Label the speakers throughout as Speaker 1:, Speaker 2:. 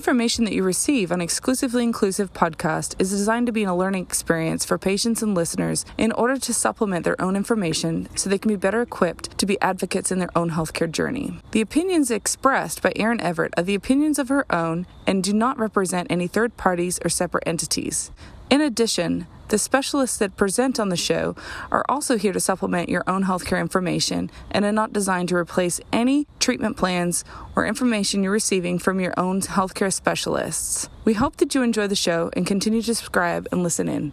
Speaker 1: information that you receive on Exclusively Inclusive podcast is designed to be a learning experience for patients and listeners in order to supplement their own information so they can be better equipped to be advocates in their own healthcare journey. The opinions expressed by Erin Everett are the opinions of her own and do not represent any third parties or separate entities. In addition, the specialists that present on the show are also here to supplement your own healthcare information and are not designed to replace any treatment plans or information you're receiving from your own healthcare specialists. We hope that you enjoy the show and continue to subscribe and listen in.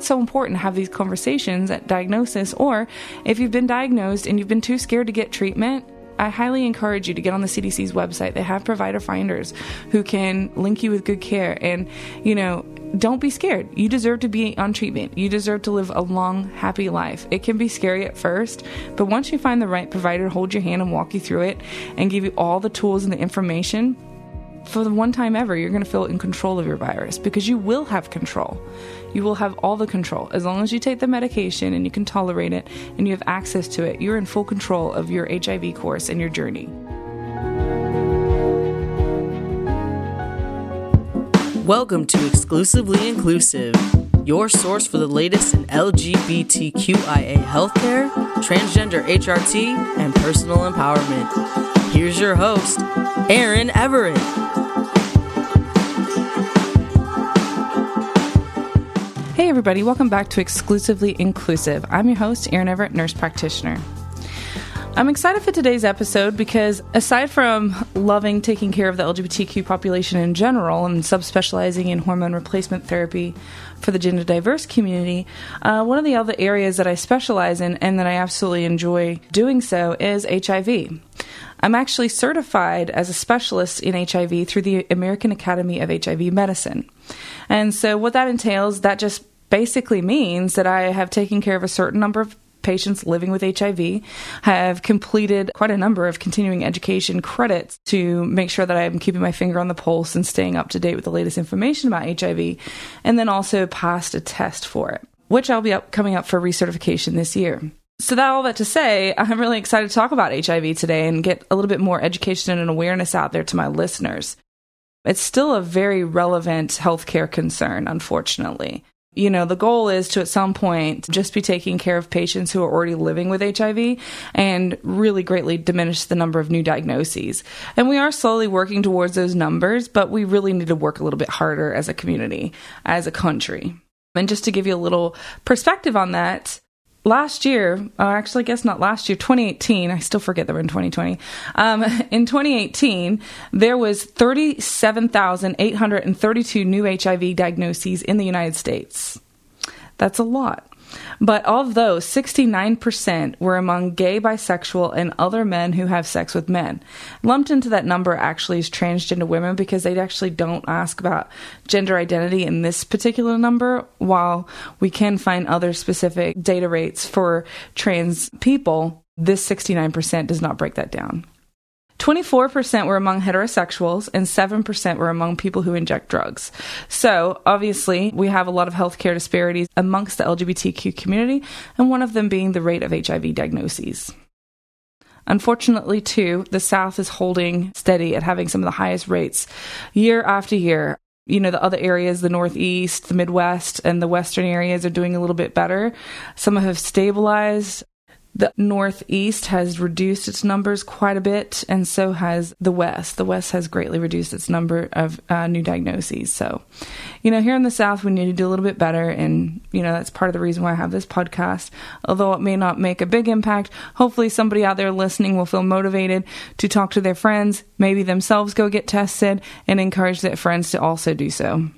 Speaker 1: So important to have these conversations at diagnosis, or if you've been diagnosed and you've been too scared to get treatment, I highly encourage you to get on the CDC's website. They have provider finders who can link you with good care. And, you know, don't be scared. You deserve to be on treatment. You deserve to live a long, happy life. It can be scary at first, but once you find the right provider hold your hand and walk you through it and give you all the tools and the information, for the one time ever, you're going to feel in control of your virus because you will have control. You will have all the control. As long as you take the medication and you can tolerate it and you have access to it, you're in full control of your HIV course and your journey.
Speaker 2: Welcome to Exclusively Inclusive, your source for the latest in LGBTQIA healthcare, transgender HRT, and personal empowerment. Here's your host, Erin Everett.
Speaker 1: Hey, everybody, welcome back to Exclusively Inclusive. I'm your host, Erin Everett, nurse practitioner. I'm excited for today's episode because aside from loving taking care of the LGBTQ population in general and subspecializing in hormone replacement therapy for the gender diverse community, uh, one of the other areas that I specialize in and that I absolutely enjoy doing so is HIV. I'm actually certified as a specialist in HIV through the American Academy of HIV Medicine. And so, what that entails, that just basically means that I have taken care of a certain number of patients living with HIV, have completed quite a number of continuing education credits to make sure that I'm keeping my finger on the pulse and staying up to date with the latest information about HIV, and then also passed a test for it, which I'll be up, coming up for recertification this year. So that all that to say, I'm really excited to talk about HIV today and get a little bit more education and awareness out there to my listeners. It's still a very relevant healthcare concern, unfortunately. You know, the goal is to at some point just be taking care of patients who are already living with HIV and really greatly diminish the number of new diagnoses. And we are slowly working towards those numbers, but we really need to work a little bit harder as a community, as a country. And just to give you a little perspective on that, last year, oh, actually, I guess not last year, 2018. I still forget that we're in 2020. Um, in 2018, there was 37,832 new HIV diagnoses in the United States. That's a lot. But of those, 69% were among gay, bisexual, and other men who have sex with men. Lumped into that number actually is transgender women because they actually don't ask about gender identity in this particular number, while we can find other specific data rates for trans people. This 69% does not break that down. 24% were among heterosexuals and 7% were among people who inject drugs. So, obviously, we have a lot of healthcare disparities amongst the LGBTQ community, and one of them being the rate of HIV diagnoses. Unfortunately, too, the South is holding steady at having some of the highest rates year after year. You know, the other areas, the Northeast, the Midwest, and the Western areas are doing a little bit better. Some have stabilized. The Northeast has reduced its numbers quite a bit, and so has the West. The West has greatly reduced its number of uh, new diagnoses. So, you know, here in the South, we need to do a little bit better, and, you know, that's part of the reason why I have this podcast. Although it may not make a big impact, hopefully somebody out there listening will feel motivated to talk to their friends, maybe themselves go get tested, and encourage their friends to also do so.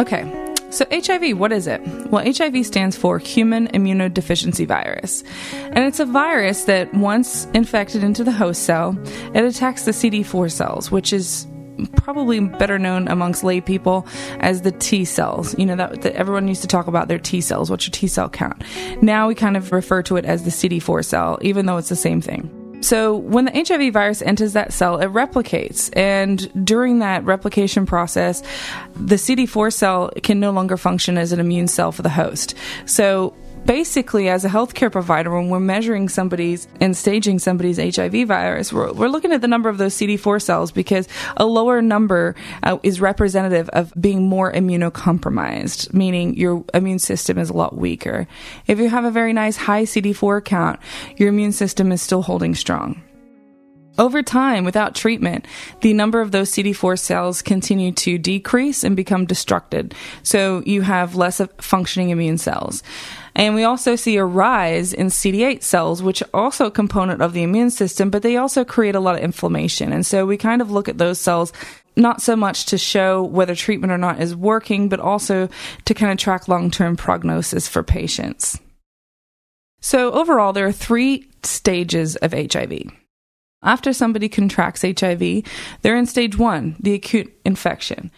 Speaker 1: Okay, so HIV, what is it? Well, HIV stands for Human Immunodeficiency Virus. And it's a virus that once infected into the host cell, it attacks the CD4 cells, which is probably better known amongst lay people as the T cells. You know that, that, everyone used to talk about their T cells. What's your T cell count? Now we kind of refer to it as the CD4 cell, even though it's the same thing. So, when the HIV virus enters that cell, it replicates. And during that replication process, the CD4 cell can no longer function as an immune cell for the host. So, basically, as a healthcare provider, when we're measuring somebody's and staging somebody's HIV virus, we're, we're looking at the number of those CD4 cells because a lower number uh, is representative of being more immunocompromised, meaning your immune system is a lot weaker. If you have a very nice high CD4 count, your immune system is still holding strong. Over time, without treatment, the number of those CD4 cells continue to decrease and become destructed. So you have less functioning immune cells. And we also see a rise in CD8 cells, which are also a component of the immune system, but they also create a lot of inflammation. And so we kind of look at those cells not so much to show whether treatment or not is working, but also to kind of track long term prognosis for patients. So, overall, there are three stages of HIV. After somebody contracts HIV, they're in stage one, the acute infection.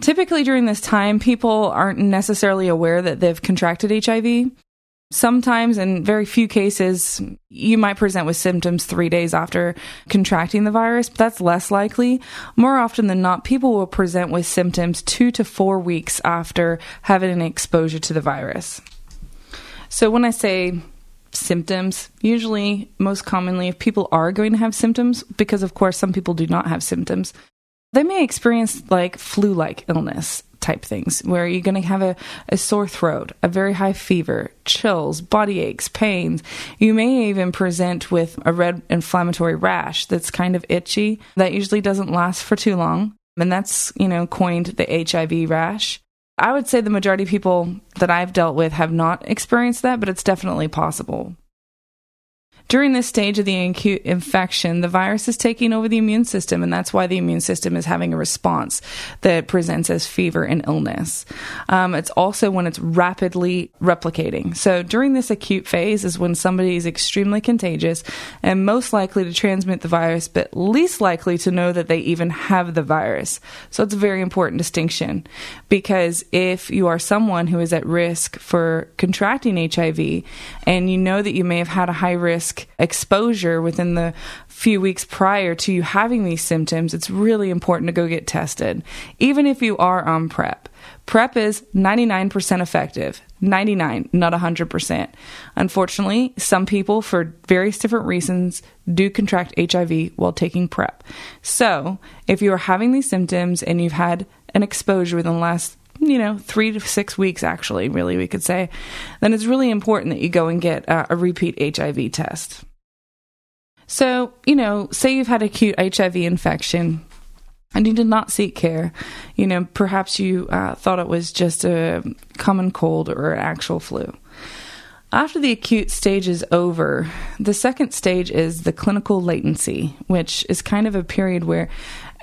Speaker 1: Typically, during this time, people aren't necessarily aware that they've contracted HIV. Sometimes, in very few cases, you might present with symptoms three days after contracting the virus, but that's less likely. More often than not, people will present with symptoms two to four weeks after having an exposure to the virus. So, when I say symptoms, usually, most commonly, if people are going to have symptoms, because of course some people do not have symptoms, they may experience like flu like illness type things where you're going to have a, a sore throat, a very high fever, chills, body aches, pains. You may even present with a red inflammatory rash that's kind of itchy that usually doesn't last for too long. And that's, you know, coined the HIV rash. I would say the majority of people that I've dealt with have not experienced that, but it's definitely possible. During this stage of the acute infection, the virus is taking over the immune system, and that's why the immune system is having a response that presents as fever and illness. Um, it's also when it's rapidly replicating. So during this acute phase is when somebody is extremely contagious and most likely to transmit the virus, but least likely to know that they even have the virus. So it's a very important distinction because if you are someone who is at risk for contracting HIV and you know that you may have had a high risk exposure within the few weeks prior to you having these symptoms, it's really important to go get tested, even if you are on PrEP. PrEP is 99% effective. 99, not 100%. Unfortunately, some people, for various different reasons, do contract HIV while taking PrEP. So, if you are having these symptoms and you've had an exposure within the last you know, three to six weeks, actually, really, we could say, then it's really important that you go and get uh, a repeat HIV test. So, you know, say you've had acute HIV infection and you did not seek care. You know, perhaps you uh, thought it was just a common cold or an actual flu. After the acute stage is over, the second stage is the clinical latency, which is kind of a period where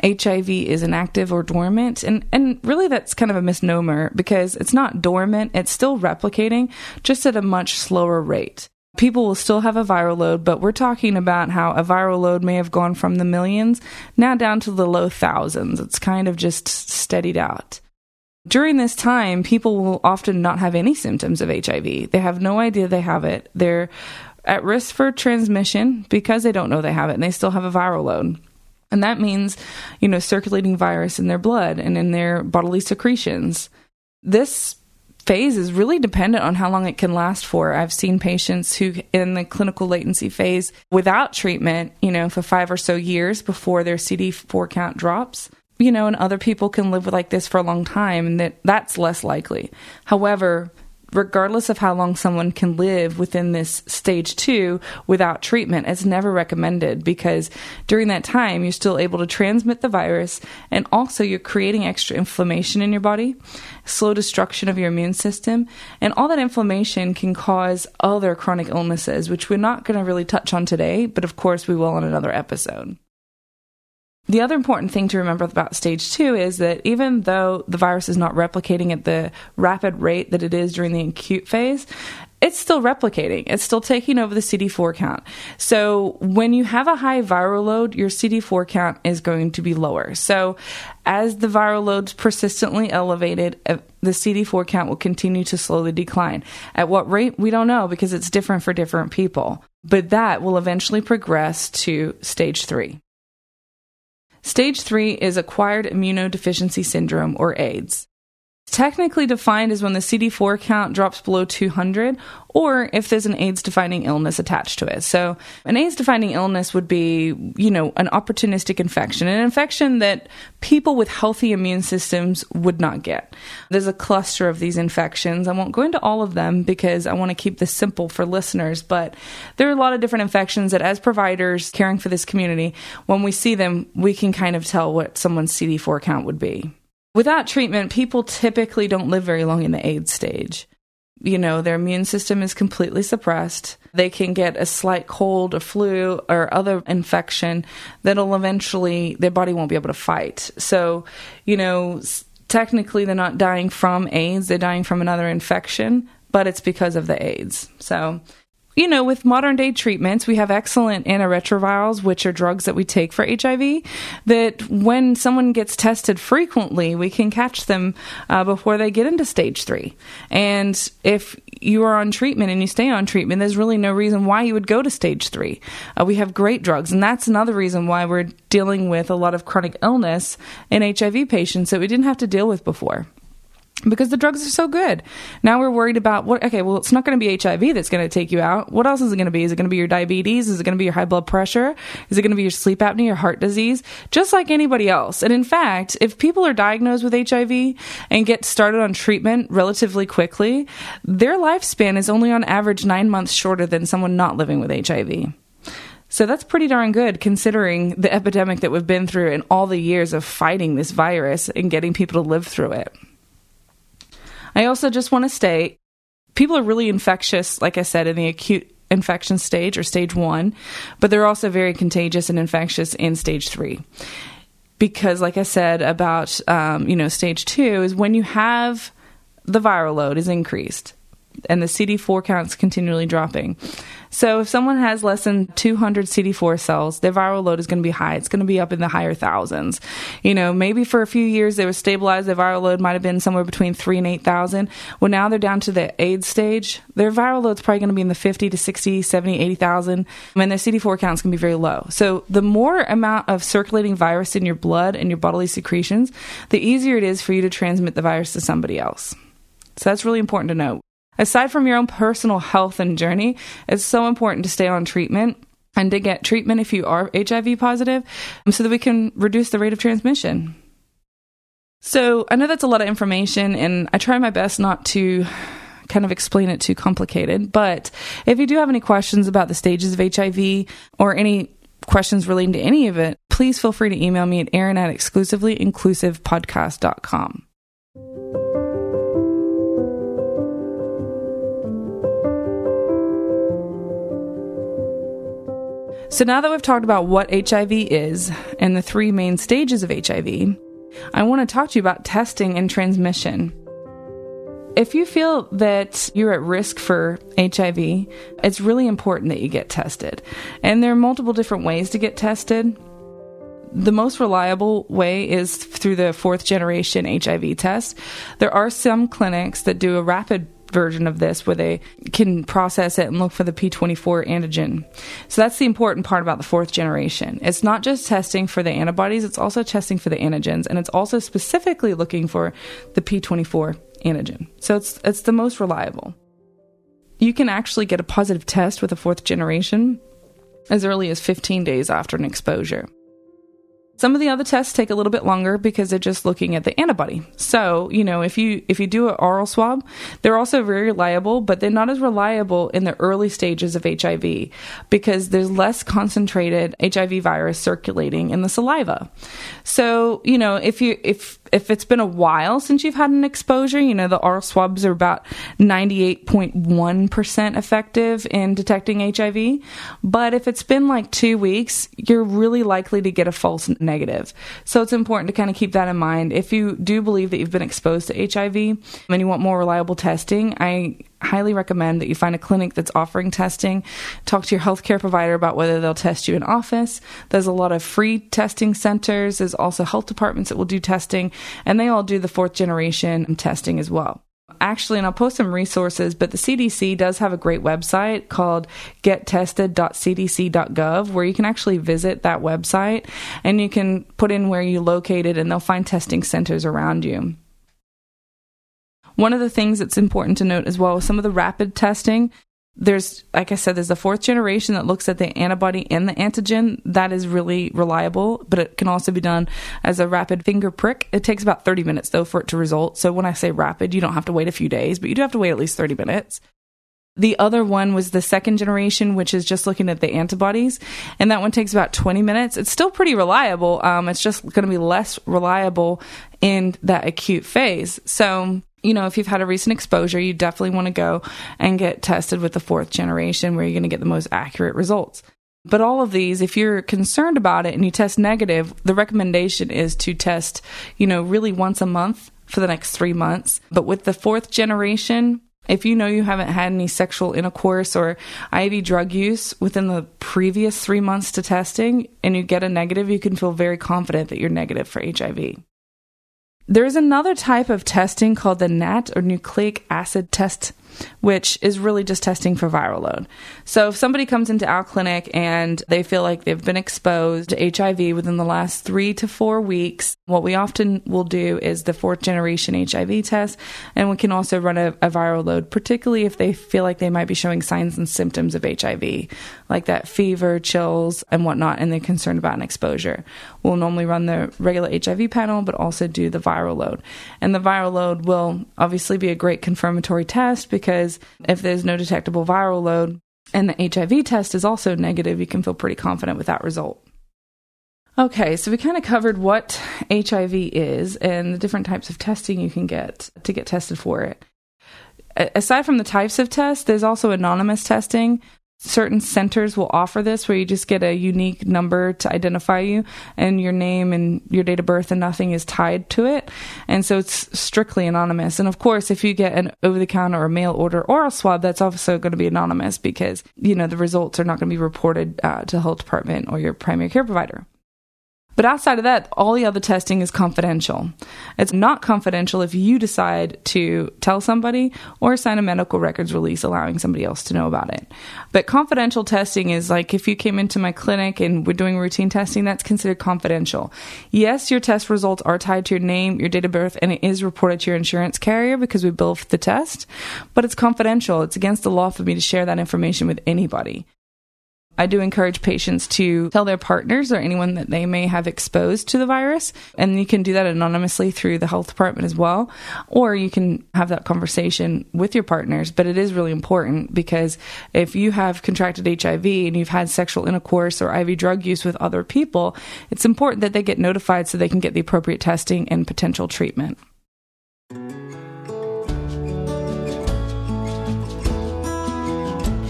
Speaker 1: HIV is inactive or dormant. And, and really, that's kind of a misnomer because it's not dormant, it's still replicating, just at a much slower rate. People will still have a viral load, but we're talking about how a viral load may have gone from the millions now down to the low thousands. It's kind of just steadied out. During this time, people will often not have any symptoms of HIV. They have no idea they have it. They're at risk for transmission because they don't know they have it and they still have a viral load. And that means, you know, circulating virus in their blood and in their bodily secretions. This phase is really dependent on how long it can last for. I've seen patients who, in the clinical latency phase, without treatment, you know, for five or so years before their CD4 count drops. You know, and other people can live like this for a long time, and that that's less likely. However, regardless of how long someone can live within this stage two without treatment, it's never recommended because during that time, you're still able to transmit the virus and also you're creating extra inflammation in your body, slow destruction of your immune system, and all that inflammation can cause other chronic illnesses, which we're not going to really touch on today, but of course we will on another episode. The other important thing to remember about stage two is that even though the virus is not replicating at the rapid rate that it is during the acute phase, it's still replicating. It's still taking over the CD4 count. So when you have a high viral load, your CD4 count is going to be lower. So as the viral load's persistently elevated, uh, the CD4 count will continue to slowly decline. At what rate? We don't know because it's different for different people. but that will eventually progress to stage three. Stage three is acquired immunodeficiency syndrome, or AIDS. Technically defined as when the CD4 count drops below 200 or if there's an AIDS defining illness attached to it. So, an AIDS defining illness would be, you know, an opportunistic infection, an infection that people with healthy immune systems would not get. There's a cluster of these infections. I won't go into all of them because I want to keep this simple for listeners, but there are a lot of different infections that, as providers caring for this community, when we see them, we can kind of tell what someone's CD4 count would be. Without treatment, people typically don't live very long in the AIDS stage. You know, their immune system is completely suppressed. They can get a slight cold or flu or other infection that'll eventually, their body won't be able to fight. So, you know, technically they're not dying from AIDS, they're dying from another infection, but it's because of the AIDS. So, you know, with modern day treatments, we have excellent antiretrovirals, which are drugs that we take for HIV, that when someone gets tested frequently, we can catch them uh, before they get into stage three. And if you are on treatment and you stay on treatment, there's really no reason why you would go to stage three. Uh, we have great drugs, and that's another reason why we're dealing with a lot of chronic illness in HIV patients that we didn't have to deal with before because the drugs are so good. Now we're worried about what, okay, well, it's not going to be HIV that's going to take you out. What else is it going to be? Is it going to be your diabetes? Is it going to be your high blood pressure? Is it going to be your sleep apnea, your heart disease? Just like anybody else. And in fact, if people are diagnosed with HIV and get started on treatment relatively quickly, their lifespan is only on average nine months shorter than someone not living with HIV. So that's pretty darn good considering the epidemic that we've been through and all the years of fighting this virus and getting people to live through it. I also just want to state people are really infectious, like I said, in the acute infection stage or stage one, but they're also very contagious and infectious in stage three. Because, like I said about um, you know stage two is when you have the viral load is increased and the CD4 count's continually dropping. So if someone has less than 200 CD4 cells, their viral load is going to be high. It's going to be up in the higher thousands. You know, maybe for a few years they were stabilized. Their viral load might have been somewhere between three and 8,000. Well, now they're down to the AIDS stage. Their viral load's probably going to be in the 50 to 60, 70, 80,000. And their CD4 count's can be very low. So the more amount of circulating virus in your blood and your bodily secretions, the easier it is for you to transmit the virus to somebody else. So that's really important to know. Aside from your own personal health and journey, it's so important to stay on treatment and to get treatment if you are HIV positive um, so that we can reduce the rate of transmission. So, I know that's a lot of information, and I try my best not to kind of explain it too complicated. But if you do have any questions about the stages of HIV or any questions relating to any of it, please feel free to email me at Erin at exclusivelyinclusivepodcast.com. So now that we've talked about what HIV is and the three main stages of HIV, I want to talk to you about testing and transmission. If you feel that you're at risk for HIV, it's really important that you get tested. And there are multiple different ways to get tested. The most reliable way is through the fourth generation HIV test. There are some clinics that do a rapid version of this where they can process it and look for the P24 antigen. So that's the important part about the fourth generation. It's not just testing for the antibodies, it's also testing for the antigens, and it's also specifically looking for the P24 antigen. So it's it's the most reliable. You can actually get a positive test with a fourth generation as early as 15 days after an exposure. Some of the other tests take a little bit longer because they're just looking at the antibody. So, you know, if you if you do an oral swab, they're also very reliable, but they're not as reliable in the early stages of HIV because there's less concentrated HIV virus circulating in the saliva. So, you know, if you if if it's been a while since you've had an exposure, you know, the oral swabs are about 98.1% effective in detecting HIV. But if it's been like two weeks, you're really likely to get a false negative. So it's important to kind of keep that in mind. If you do believe that you've been exposed to HIV and you want more reliable testing, I highly recommend that you find a clinic that's offering testing. Talk to your healthcare provider about whether they'll test you in office. There's a lot of free testing centers. There's also health departments that will do testing, and they all do the fourth generation testing as well. Actually, and I'll post some resources, but the CDC does have a great website called gettested.cdc.gov where you can actually visit that website and you can put in where you're located and they'll find testing centers around you. One of the things that's important to note as well is some of the rapid testing there's like i said there's the fourth generation that looks at the antibody and the antigen that is really reliable but it can also be done as a rapid finger prick it takes about 30 minutes though for it to result so when i say rapid you don't have to wait a few days but you do have to wait at least 30 minutes the other one was the second generation, which is just looking at the antibodies, and that one takes about 20 minutes. It's still pretty reliable. Um, it's just going to be less reliable in that acute phase. So you know, if you've had a recent exposure, you definitely want to go and get tested with the fourth generation where you're going to get the most accurate results. But all of these, if you're concerned about it and you test negative, the recommendation is to test, you know, really once a month for the next three months. But with the fourth generation, if you know you haven't had any sexual intercourse or IV drug use within the previous three months to testing and you get a negative, you can feel very confident that you're negative for HIV. There is another type of testing called the NAT or nucleic acid test which is really just testing for viral load. So if somebody comes into our clinic and they feel like they've been exposed to HIV within the last three to four weeks, what we often will do is the fourth generation HIV test, and we can also run a, a viral load, particularly if they feel like they might be showing signs and symptoms of HIV, like that fever, chills, and whatnot, and they're concerned about an exposure. We'll normally run the regular HIV panel, but also do the viral load. And the viral load will obviously be a great confirmatory test because because if there's no detectable viral load and the HIV test is also negative, you can feel pretty confident with that result. Okay, so we kind of covered what HIV is and the different types of testing you can get to get tested for it. Aside from the types of tests, there's also anonymous testing, certain centers will offer this where you just get a unique number to identify you and your name and your date of birth and nothing is tied to it. And so it's strictly anonymous. And of course if you get an over the counter or mail order oral swab that's also going to be anonymous because you know the results are not going to be reported uh, to the health department or your primary care provider but outside of that, all the other testing is confidential. It's not confidential if you decide to tell somebody or sign a medical records release allowing somebody else to know about it. But confidential testing is like if you came into my clinic and we're doing routine testing, that's considered confidential. Yes, your test results are tied to your name, your date of birth, and it is reported to your insurance carrier because we bill for the test, but it's confidential. It's against the law for me to share that information with anybody. I do encourage patients to tell their partners or anyone that they may have exposed to the virus. And you can do that anonymously through the health department as well. Or you can have that conversation with your partners. But it is really important because if you have contracted HIV and you've had sexual intercourse or IV drug use with other people, it's important that they get notified so they can get the appropriate testing and potential treatment.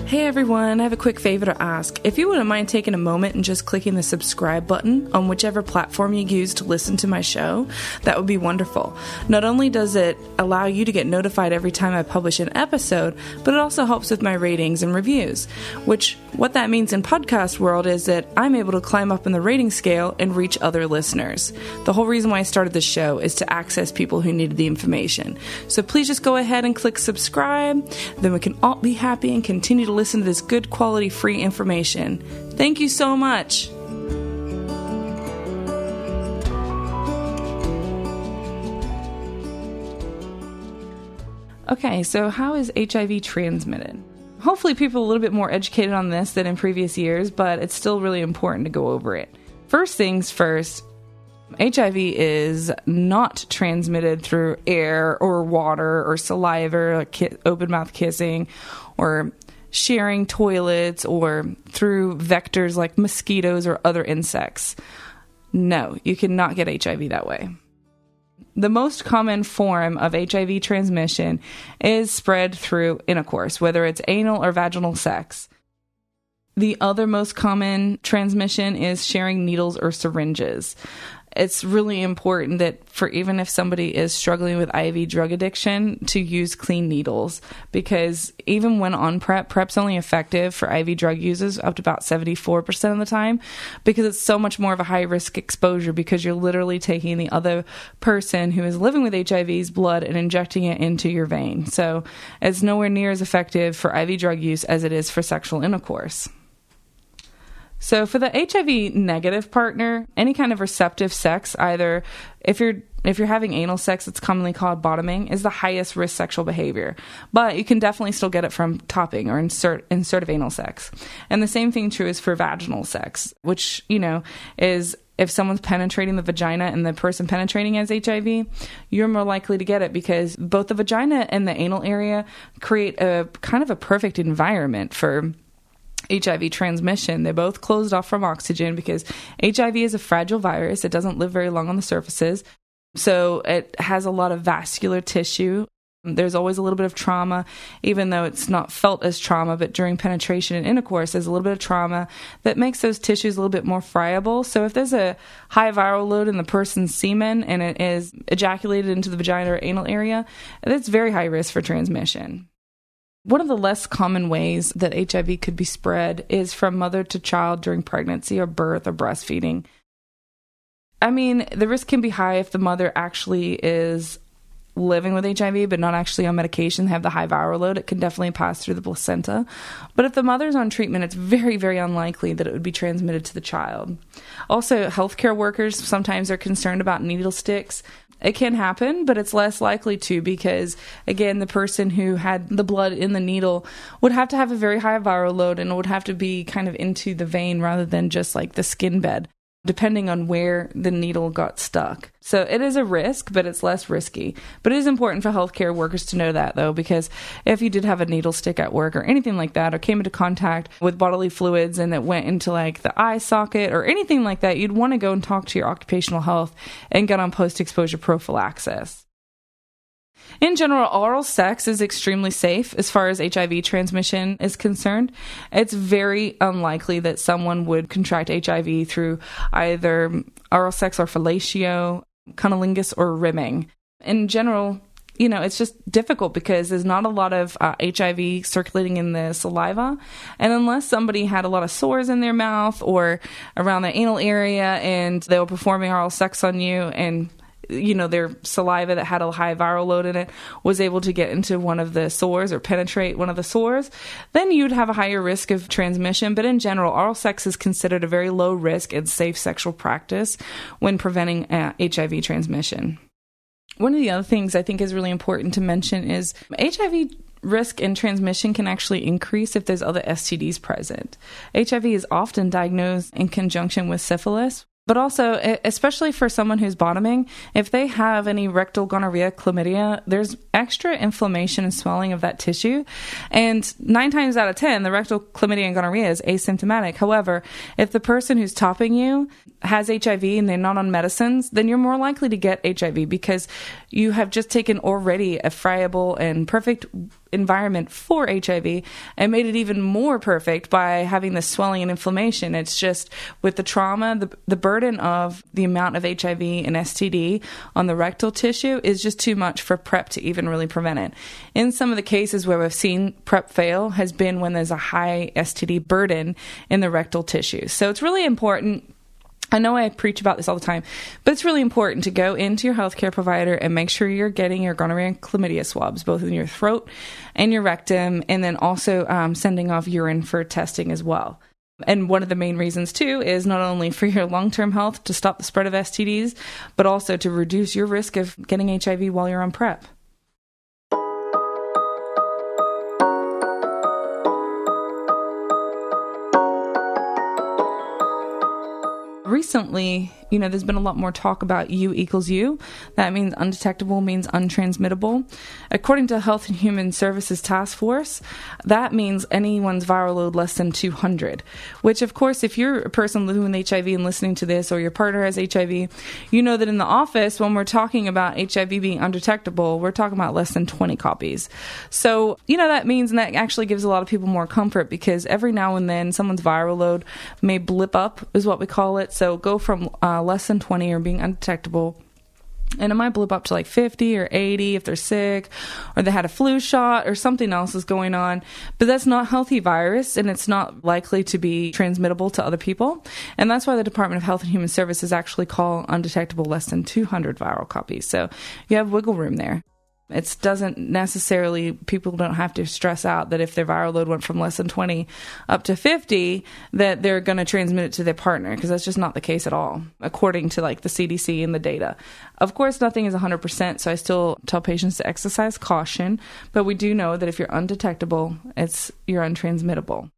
Speaker 1: Hey everyone, I have a quick favor to ask. If you wouldn't mind taking a moment and just clicking the subscribe button on whichever platform you use to listen to my show, that would be wonderful. Not only does it allow you to get notified every time I publish an episode, but it also helps with my ratings and reviews. Which, what that means in podcast world is that I'm able to climb up in the rating scale and reach other listeners. The whole reason why I started this show is to access people who needed the information. So please just go ahead and click subscribe, then we can all be happy and continue to listen to this good quality free information. Thank you so much. Okay, so how is HIV transmitted? Hopefully, people are a little bit more educated on this than in previous years, but it's still really important to go over it. First things first, HIV is not transmitted through air or water or saliva, or open mouth kissing, or sharing toilets or through vectors like mosquitoes or other insects. No, you cannot get HIV that way. The most common form of HIV transmission is spread through intercourse, whether it's anal or vaginal sex. The other most common transmission is sharing needles or syringes. It's really important that for even if somebody is struggling with IV drug addiction to use clean needles because even when on PrEP, PrEP's only effective for IV drug users up to about 74% of the time because it's so much more of a high risk exposure because you're literally taking the other person who is living with HIV's blood and injecting it into your vein. So it's nowhere near as effective for IV drug use as it is for sexual intercourse. So for the HIV negative partner, any kind of receptive sex, either if you're if you're having anal sex, it's commonly called bottoming, is the highest risk sexual behavior. But you can definitely still get it from topping or insert insert of anal sex. And the same thing true is for vaginal sex, which, you know, is if someone's penetrating the vagina and the person penetrating has HIV, you're more likely to get it because both the vagina and the anal area create a kind of a perfect environment for HIV transmission. They're both closed off from oxygen because HIV is a fragile virus. It doesn't live very long on the surfaces. So it has a lot of vascular tissue. There's always a little bit of trauma, even though it's not felt as trauma, but during penetration and intercourse, there's a little bit of trauma that makes those tissues a little bit more friable. So if there's a high viral load in the person's semen and it is ejaculated into the vagina or anal area, that's very high risk for transmission. One of the less common ways that HIV could be spread is from mother to child during pregnancy or birth or breastfeeding. I mean, the risk can be high if the mother actually is living with HIV but not actually on medication, have the high viral load, it can definitely pass through the placenta. But if the mother's on treatment, it's very, very unlikely that it would be transmitted to the child. Also, healthcare workers sometimes are concerned about needle sticks. It can happen, but it's less likely to because, again, the person who had the blood in the needle would have to have a very high viral load and would have to be kind of into the vein rather than just like the skin bed depending on where the needle got stuck. So it is a risk, but it's less risky. But it is important for healthcare workers to know that, though, because if you did have a needle stick at work or anything like that, or came into contact with bodily fluids and it went into like the eye socket or anything like that, you'd want to go and talk to your occupational health and get on post exposure prophylaxis. In general, oral sex is extremely safe as far as HIV transmission is concerned. It's very unlikely that someone would contract HIV through either oral sex or fellatio, cunnilingus, or rimming. In general, you know, it's just difficult because there's not a lot of uh, HIV circulating in the saliva. And unless somebody had a lot of sores in their mouth or around the anal area and they were performing oral sex on you and you know their saliva that had a high viral load in it was able to get into one of the sores or penetrate one of the sores then you'd have a higher risk of transmission. But in general oral sex is considered a very low risk and safe sexual practice when preventing uh, hiv transmission. One of the other things i think is really important to mention is hiv risk and transmission can actually increase if there's other STDs present. HIV is often diagnosed in conjunction with syphilis, but also, especially for someone who's bottoming, if they have any rectal gonorrhea, chlamydia, there's extra inflammation and swelling of that tissue. And nine times out of 10, the rectal chlamydia and gonorrhea is asymptomatic. However, if the person who's topping you has HIV and they're not on medicines, then you're more likely to get HIV because you have just taken already a friable and perfect environment for HIV and made it even more perfect by having the swelling and inflammation. It's just with the trauma, the, the burden of the amount of HIV and STD on the rectal tissue is just too much for PrEP to even really prevent it. In some of the cases where we've seen PrEP fail has been when there's a high STD burden in the rectal tissue. So it's really important I know I preach about this all the time, but it's really important to go into your healthcare provider and make sure you're getting your gonorrhea and chlamydia swabs, both in your throat and your rectum, and then also um, sending off urine for testing as well. And one of the main reasons, too, is not only for your long term health to stop the spread of STDs, but also to reduce your risk of getting HIV while you're on PrEP. Recently you know, there's been a lot more talk about U equals U. That means undetectable means untransmittable. According to Health and Human Services Task Force, that means anyone's viral load less than 200. Which, of course, if you're a person living with HIV and listening to this, or your partner has HIV, you know that in the office, when we're talking about HIV being undetectable, we're talking about less than 20 copies. So, you know, that means, and that actually gives a lot of people more comfort because every now and then someone's viral load may blip up, is what we call it. So go from uh, less than 20 or being undetectable. And it might blow up to like 50 or 80 if they're sick or they had a flu shot or something else is going on. But that's not healthy virus and it's not likely to be transmittable to other people. And that's why the department of health and human services actually call undetectable less than 200 viral copies. So you have wiggle room there it doesn't necessarily, people don't have to stress out that if their viral load went from less than 20 up to 50, that they're going to transmit it to their partner, because that's just not the case at all, according to like the CDC and the data. Of course, nothing is 100%, so I still tell patients to exercise caution, but we do know that if you're undetectable, it's you're untransmittable.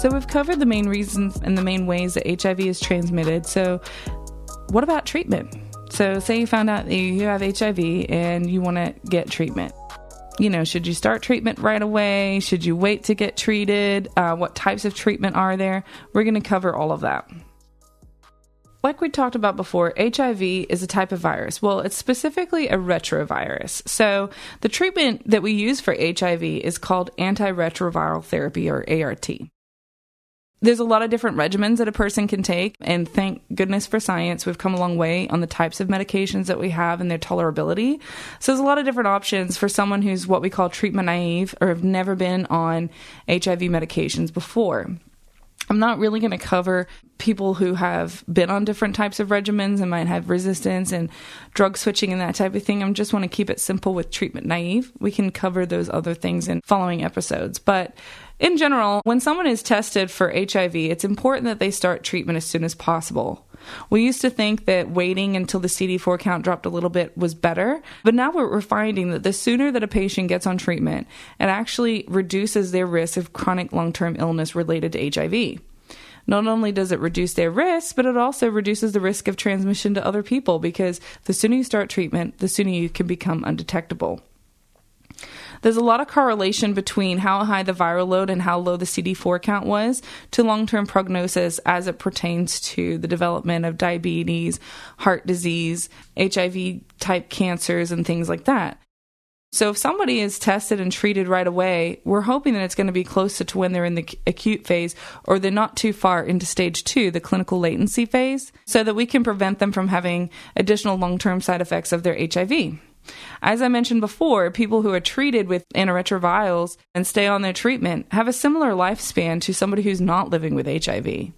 Speaker 1: So we've covered the main reasons and the main ways that HIV is transmitted. So, what about treatment? So, say you found out that you have HIV and you want to get treatment. You know, should you start treatment right away? Should you wait to get treated? Uh, what types of treatment are there? We're going to cover all of that. Like we talked about before, HIV is a type of virus. Well, it's specifically a retrovirus. So, the treatment that we use for HIV is called antiretroviral therapy or ART there's a lot of different regimens that a person can take and thank goodness for science we've come a long way on the types of medications that we have and their tolerability. So there's a lot of different options for someone who's what we call treatment naive or have never been on hiv medications before I'm not really going to cover people who have been on different types of regimens and might have resistance and drug switching and that type of thing. I just want to keep it simple with treatment naive. We can cover those other things in following episodes. But in general, when someone is tested for HIV, it's important that they start treatment as soon as possible. We used to think that waiting until the CD4 count dropped a little bit was better, but now we're finding that the sooner that a patient gets on treatment, it actually reduces their risk of chronic long term illness related to HIV. Not only does it reduce their risk, but it also reduces the risk of transmission to other people because the sooner you start treatment, the sooner you can become undetectable. There's a lot of correlation between how high the viral load and how low the CD4 count was to long term prognosis as it pertains to the development of diabetes, heart disease, HIV type cancers, and things like that. So if somebody is tested and treated right away, we're hoping that it's going to be closer to when they're in the acute phase or they're not too far into stage two, the clinical latency phase, so that we can prevent them from having additional long term side effects of their HIV. As I mentioned before, people who are treated with antiretrovirals and stay on their treatment have a similar lifespan to somebody who's not living with HIV.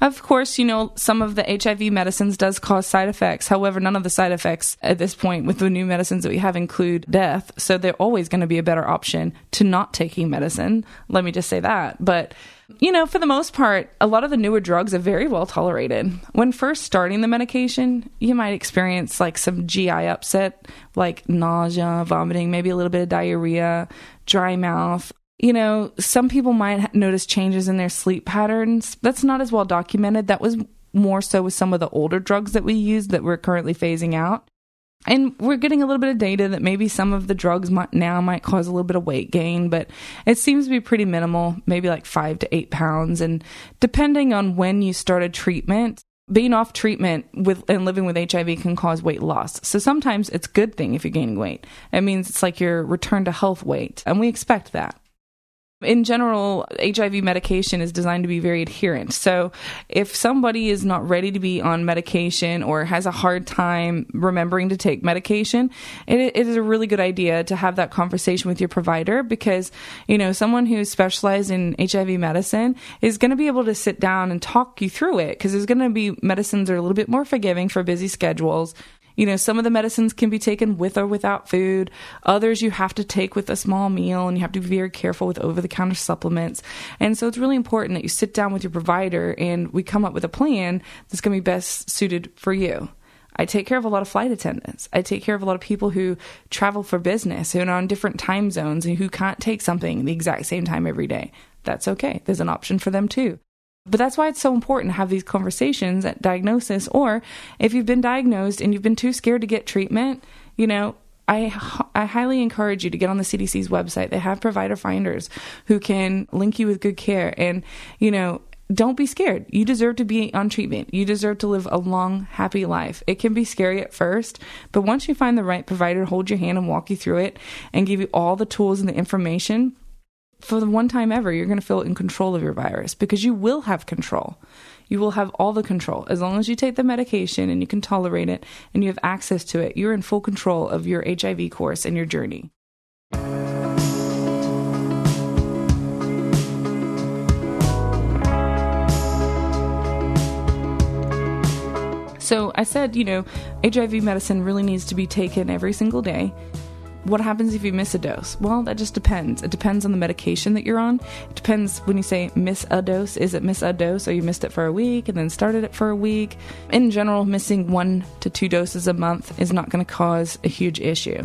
Speaker 1: Of course, you know, some of the HIV medicines does cause side effects. However, none of the side effects at this point with the new medicines that we have include death. So they're always going to be a better option to not taking medicine. Let me just say that. But you know, for the most part, a lot of the newer drugs are very well tolerated. When first starting the medication, you might experience like some GI upset, like nausea, vomiting, maybe a little bit of diarrhea, dry mouth. You know, some people might notice changes in their sleep patterns. That's not as well documented. That was more so with some of the older drugs that we use that we're currently phasing out. And we're getting a little bit of data that maybe some of the drugs might, now might cause a little bit of weight gain, but it seems to be pretty minimal, maybe like five to eight pounds. And depending on when you started treatment, being off treatment with and living with HIV can cause weight loss. So sometimes it's a good thing if you're gaining weight. It means it's like your return to health weight, and we expect that in general, HIV medication is designed to be very adherent. So if somebody is not ready to be on medication or has a hard time remembering to take medication, it, it is a really good idea to have that conversation with your provider because, you know, someone who's specialized in HIV medicine is going to be able to sit down and talk you through it because there's going to be medicines that are a little bit more forgiving for busy schedules you know, some of the medicines can be taken with or without food. Others you have to take with a small meal, and you have to be very careful with over the counter supplements. And so it's really important that you sit down with your provider and we come up with a plan that's going to be best suited for you. I take care of a lot of flight attendants. I take care of a lot of people who travel for business, who are on different time zones, and who can't take something the exact same time every day. That's okay. There's an option for them too. But that's why it's so important to have these conversations at diagnosis, or if you've been diagnosed and you've been too scared to get treatment, you know, I, I highly encourage you to get on the CDC's website. They have provider finders who can link you with good care. And, you know, don't be scared. You deserve to be on treatment. You deserve to live a long, happy life. It can be scary at first, but once you find the right provider, hold your hand and walk you through it and give you all the tools and the information, for the one time ever, you're going to feel in control of your virus because you will have control. You will have all the control. As long as you take the medication and you can tolerate it and you have access to it, you're in full control of your HIV course and your journey. So I said, you know, HIV medicine really needs to be taken every single day. What happens if you miss a dose? Well, that just depends. It depends on the medication that you're on. It depends when you say miss a dose. Is it miss a dose or you missed it for a week and then started it for a week? In general, missing one to two doses a month is not going to cause a huge issue.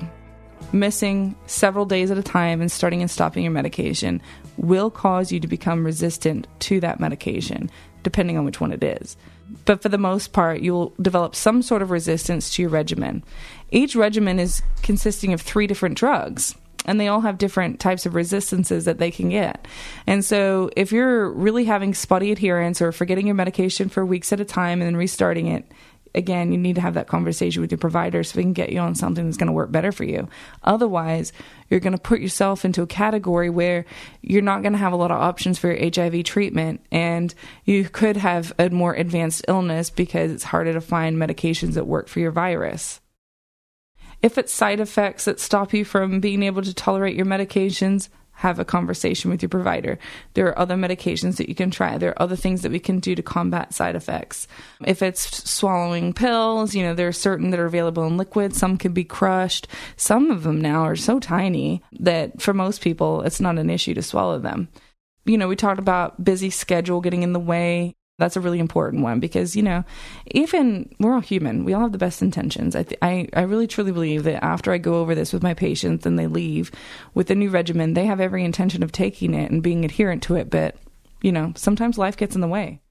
Speaker 1: Missing several days at a time and starting and stopping your medication will cause you to become resistant to that medication, depending on which one it is but for the most part, you'll develop some sort of resistance to your regimen. Each regimen is consisting of three different drugs. And they all have different types of resistances that they can get. And so, if you're really having spotty adherence or forgetting your medication for weeks at a time and then restarting it, again, you need to have that conversation with your provider so we can get you on something that's going to work better for you. Otherwise, you're going to put yourself into a category where you're not going to have a lot of options for your HIV treatment and you could have a more advanced illness because it's harder to find medications that work for your virus. If it's side effects that stop you from being able to tolerate your medications, have a conversation with your provider. There are other medications that you can try. There are other things that we can do to combat side effects. If it's swallowing pills, you know, there are certain that are available in liquid. Some can be crushed. Some of them now are so tiny that for most people, it's not an issue to swallow them. You know, we talked about busy schedule getting in the way. That's a really important one because, you know, even we're all human. We all have the best intentions. I, th- I, I really truly believe that after I go over this with my patients and they leave with a new regimen, they have every intention of taking it and being adherent to it. But, you know, sometimes life gets in the way.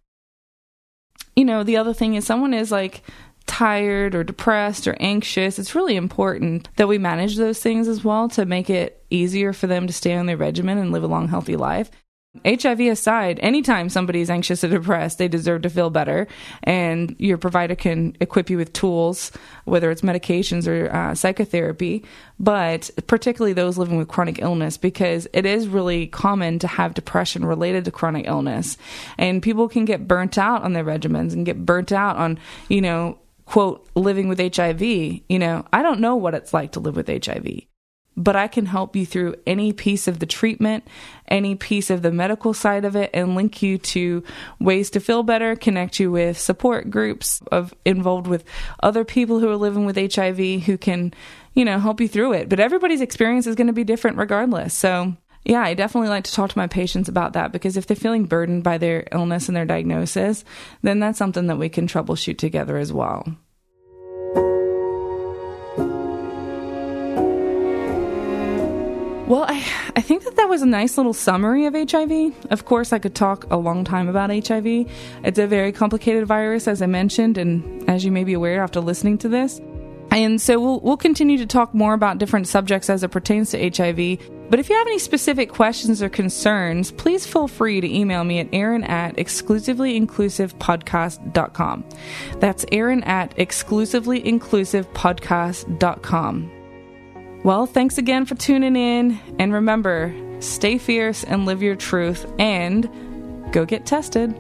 Speaker 1: You know, the other thing is someone is like tired or depressed or anxious, it's really important that we manage those things as well to make it easier for them to stay on their regimen and live a long, healthy life. HIV aside, anytime somebody's anxious or depressed, they deserve to feel better. And your provider can equip you with tools, whether it's medications or uh, psychotherapy, but particularly those living with chronic illness, because it is really common to have depression related to chronic illness. And people can get burnt out on their regimens and get burnt out on, you know, quote, living with HIV. You know, I don't know what it's like to live with HIV but I can help you through any piece of the treatment, any piece of the medical side of it, and link you to ways to feel better, connect you with support groups of involved with other people who are living with HIV who can, you know, help you through it. But everybody's experience is going to be different regardless. So, yeah, I definitely like to talk to my patients about that because if they're feeling burdened by their illness and their diagnosis, then that's something that we can troubleshoot together as well. Well, I, I think that that was a nice little summary of HIV. Of course, I could talk a long time about HIV. It's a very complicated virus, as I mentioned, and as you may be aware after listening to this. And so we'll, we'll continue to talk more about different subjects as it pertains to HIV. But if you have any specific questions or concerns, please feel free to email me at Erin at exclusivelyinclusivepodcast.com. That's Erin at exclusivelyinclusivepodcast.com. Well, thanks again for tuning in. And remember, stay fierce and live your truth and go get tested.